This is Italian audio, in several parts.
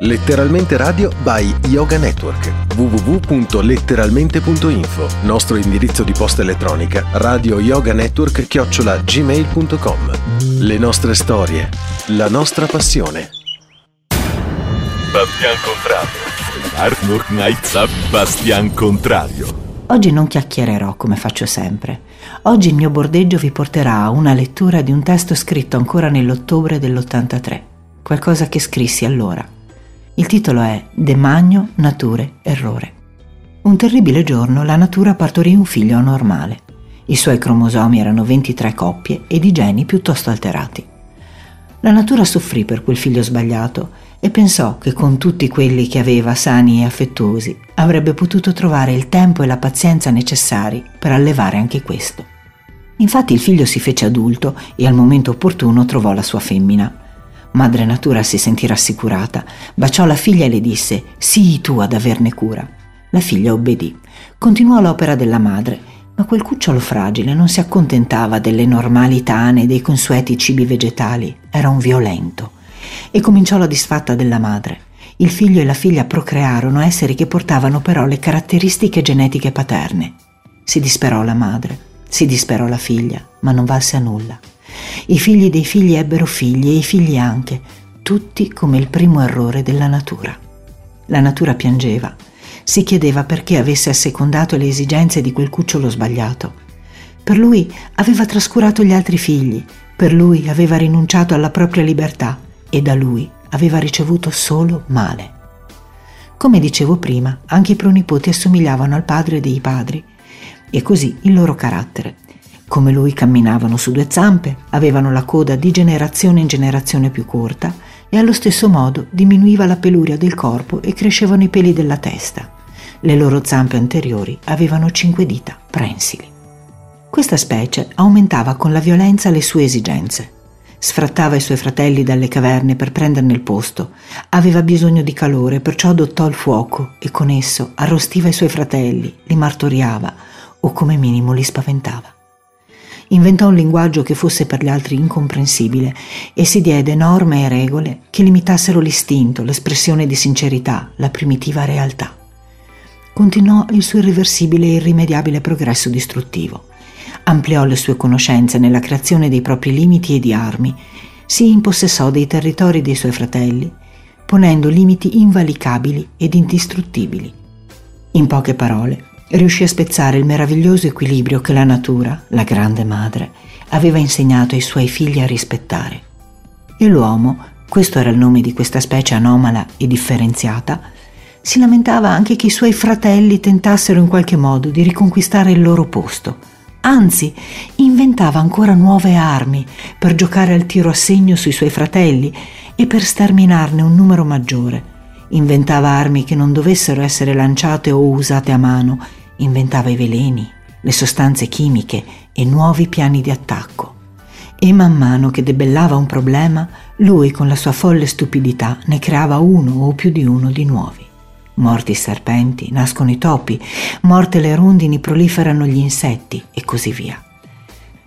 Letteralmente Radio by Yoga Network. www.letteralmente.info Nostro indirizzo di posta elettronica radio yoga network chiocciola gmail.com Le nostre storie, la nostra passione. Bastian Contrario. Arnold Knights Bastian Contrario. Oggi non chiacchiererò come faccio sempre. Oggi il mio bordeggio vi porterà a una lettura di un testo scritto ancora nell'ottobre dell'83, qualcosa che scrissi allora il titolo è Demagno, Nature, Errore. Un terribile giorno la natura partorì un figlio anormale. I suoi cromosomi erano 23 coppie ed i geni piuttosto alterati. La natura soffrì per quel figlio sbagliato e pensò che con tutti quelli che aveva sani e affettuosi avrebbe potuto trovare il tempo e la pazienza necessari per allevare anche questo. Infatti il figlio si fece adulto e al momento opportuno trovò la sua femmina Madre Natura si sentì rassicurata, baciò la figlia e le disse Sii tu ad averne cura. La figlia obbedì. Continuò l'opera della madre, ma quel cucciolo fragile non si accontentava delle normali tane e dei consueti cibi vegetali, era un violento. E cominciò la disfatta della madre. Il figlio e la figlia procrearono esseri che portavano però le caratteristiche genetiche paterne. Si disperò la madre, si disperò la figlia, ma non valse a nulla. I figli dei figli ebbero figli e i figli anche, tutti come il primo errore della natura. La natura piangeva, si chiedeva perché avesse assecondato le esigenze di quel cucciolo sbagliato. Per lui aveva trascurato gli altri figli, per lui aveva rinunciato alla propria libertà e da lui aveva ricevuto solo male. Come dicevo prima, anche i pronipoti assomigliavano al padre dei padri e così il loro carattere. Come lui camminavano su due zampe, avevano la coda di generazione in generazione più corta e allo stesso modo diminuiva la peluria del corpo e crescevano i peli della testa. Le loro zampe anteriori avevano cinque dita prensili. Questa specie aumentava con la violenza le sue esigenze. Sfrattava i suoi fratelli dalle caverne per prenderne il posto. Aveva bisogno di calore, perciò adottò il fuoco e con esso arrostiva i suoi fratelli, li martoriava o come minimo li spaventava inventò un linguaggio che fosse per gli altri incomprensibile e si diede norme e regole che limitassero l'istinto, l'espressione di sincerità, la primitiva realtà. Continuò il suo irreversibile e irrimediabile progresso distruttivo. Ampliò le sue conoscenze nella creazione dei propri limiti e di armi, si impossessò dei territori dei suoi fratelli, ponendo limiti invalicabili ed indistruttibili. In poche parole, riuscì a spezzare il meraviglioso equilibrio che la natura, la grande madre, aveva insegnato ai suoi figli a rispettare. E l'uomo, questo era il nome di questa specie anomala e differenziata, si lamentava anche che i suoi fratelli tentassero in qualche modo di riconquistare il loro posto. Anzi, inventava ancora nuove armi per giocare al tiro a segno sui suoi fratelli e per sterminarne un numero maggiore inventava armi che non dovessero essere lanciate o usate a mano, inventava i veleni, le sostanze chimiche e nuovi piani di attacco. E man mano che debellava un problema, lui con la sua folle stupidità ne creava uno o più di uno di nuovi. Morti i serpenti, nascono i topi, morte le rondini proliferano gli insetti e così via.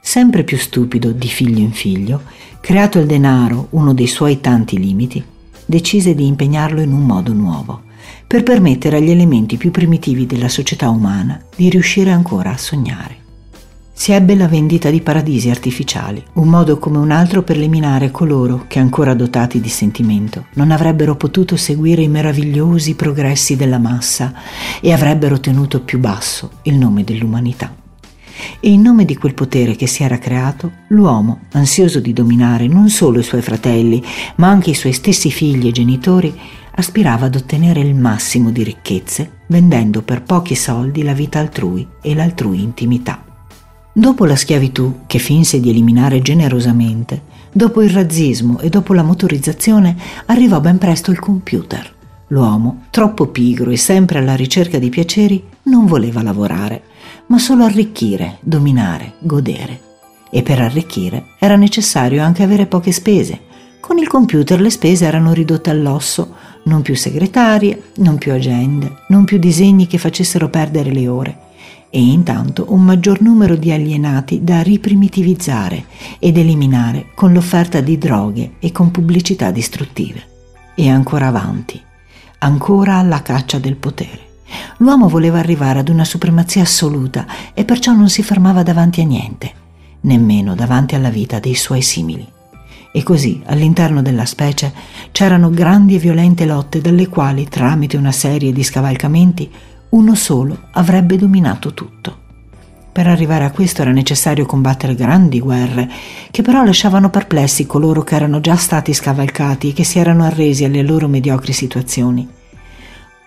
Sempre più stupido di figlio in figlio, creato il denaro uno dei suoi tanti limiti, decise di impegnarlo in un modo nuovo, per permettere agli elementi più primitivi della società umana di riuscire ancora a sognare. Si ebbe la vendita di paradisi artificiali, un modo come un altro per eliminare coloro che, ancora dotati di sentimento, non avrebbero potuto seguire i meravigliosi progressi della massa e avrebbero tenuto più basso il nome dell'umanità e in nome di quel potere che si era creato, l'uomo, ansioso di dominare non solo i suoi fratelli, ma anche i suoi stessi figli e genitori, aspirava ad ottenere il massimo di ricchezze, vendendo per pochi soldi la vita altrui e l'altrui intimità. Dopo la schiavitù, che finse di eliminare generosamente, dopo il razzismo e dopo la motorizzazione, arrivò ben presto il computer. L'uomo, troppo pigro e sempre alla ricerca di piaceri, non voleva lavorare ma solo arricchire, dominare, godere. E per arricchire era necessario anche avere poche spese. Con il computer le spese erano ridotte all'osso, non più segretarie, non più agende, non più disegni che facessero perdere le ore e intanto un maggior numero di alienati da riprimitivizzare ed eliminare con l'offerta di droghe e con pubblicità distruttive. e ancora avanti, ancora alla caccia del potere. L'uomo voleva arrivare ad una supremazia assoluta e perciò non si fermava davanti a niente, nemmeno davanti alla vita dei suoi simili. E così, all'interno della specie, c'erano grandi e violente lotte dalle quali, tramite una serie di scavalcamenti, uno solo avrebbe dominato tutto. Per arrivare a questo era necessario combattere grandi guerre, che però lasciavano perplessi coloro che erano già stati scavalcati e che si erano arresi alle loro mediocri situazioni.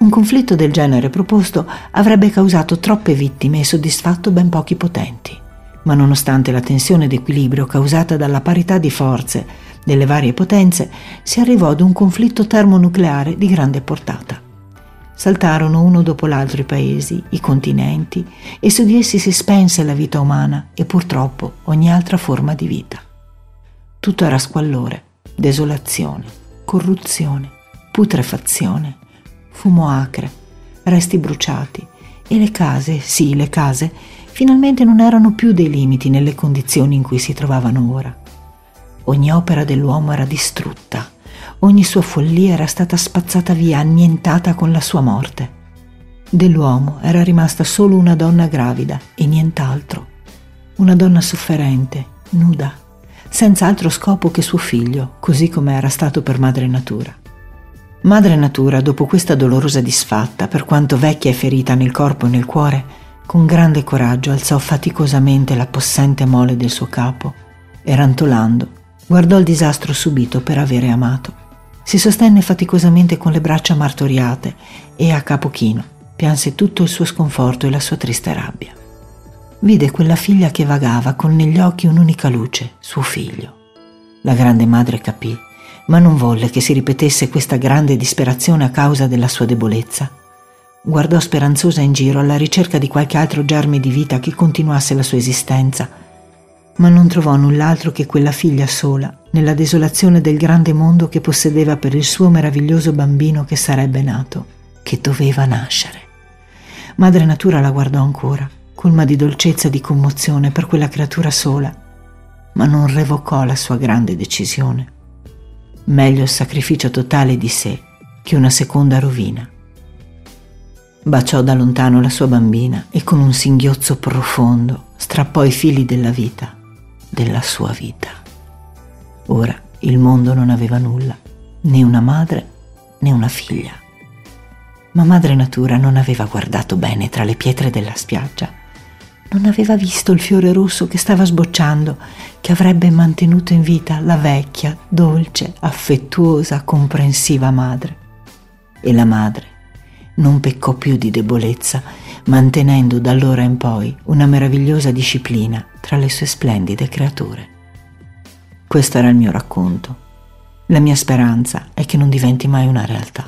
Un conflitto del genere proposto avrebbe causato troppe vittime e soddisfatto ben pochi potenti. Ma nonostante la tensione d'equilibrio causata dalla parità di forze delle varie potenze, si arrivò ad un conflitto termonucleare di grande portata. Saltarono uno dopo l'altro i paesi, i continenti, e su di essi si spense la vita umana e purtroppo ogni altra forma di vita. Tutto era squallore, desolazione, corruzione, putrefazione, fumo acre, resti bruciati e le case, sì, le case, finalmente non erano più dei limiti nelle condizioni in cui si trovavano ora. Ogni opera dell'uomo era distrutta, ogni sua follia era stata spazzata via, annientata con la sua morte. Dell'uomo era rimasta solo una donna gravida e nient'altro, una donna sofferente, nuda, senza altro scopo che suo figlio, così come era stato per madre natura. Madre Natura, dopo questa dolorosa disfatta, per quanto vecchia e ferita nel corpo e nel cuore, con grande coraggio alzò faticosamente la possente mole del suo capo e rantolando guardò il disastro subito per avere amato. Si sostenne faticosamente con le braccia martoriate e a capo chino pianse tutto il suo sconforto e la sua triste rabbia. Vide quella figlia che vagava con negli occhi un'unica luce, suo figlio. La grande madre capì ma non volle che si ripetesse questa grande disperazione a causa della sua debolezza. Guardò speranzosa in giro alla ricerca di qualche altro germe di vita che continuasse la sua esistenza, ma non trovò null'altro che quella figlia sola, nella desolazione del grande mondo che possedeva per il suo meraviglioso bambino che sarebbe nato, che doveva nascere. Madre Natura la guardò ancora, colma di dolcezza e di commozione per quella creatura sola, ma non revocò la sua grande decisione. Meglio il sacrificio totale di sé che una seconda rovina. Baciò da lontano la sua bambina e con un singhiozzo profondo strappò i fili della vita, della sua vita. Ora il mondo non aveva nulla, né una madre né una figlia. Ma madre natura non aveva guardato bene tra le pietre della spiaggia non aveva visto il fiore rosso che stava sbocciando, che avrebbe mantenuto in vita la vecchia, dolce, affettuosa, comprensiva madre. E la madre non peccò più di debolezza, mantenendo da allora in poi una meravigliosa disciplina tra le sue splendide creature. Questo era il mio racconto. La mia speranza è che non diventi mai una realtà.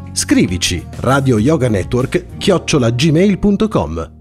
Scrivici radioyoganetwork chiocciolagmail.com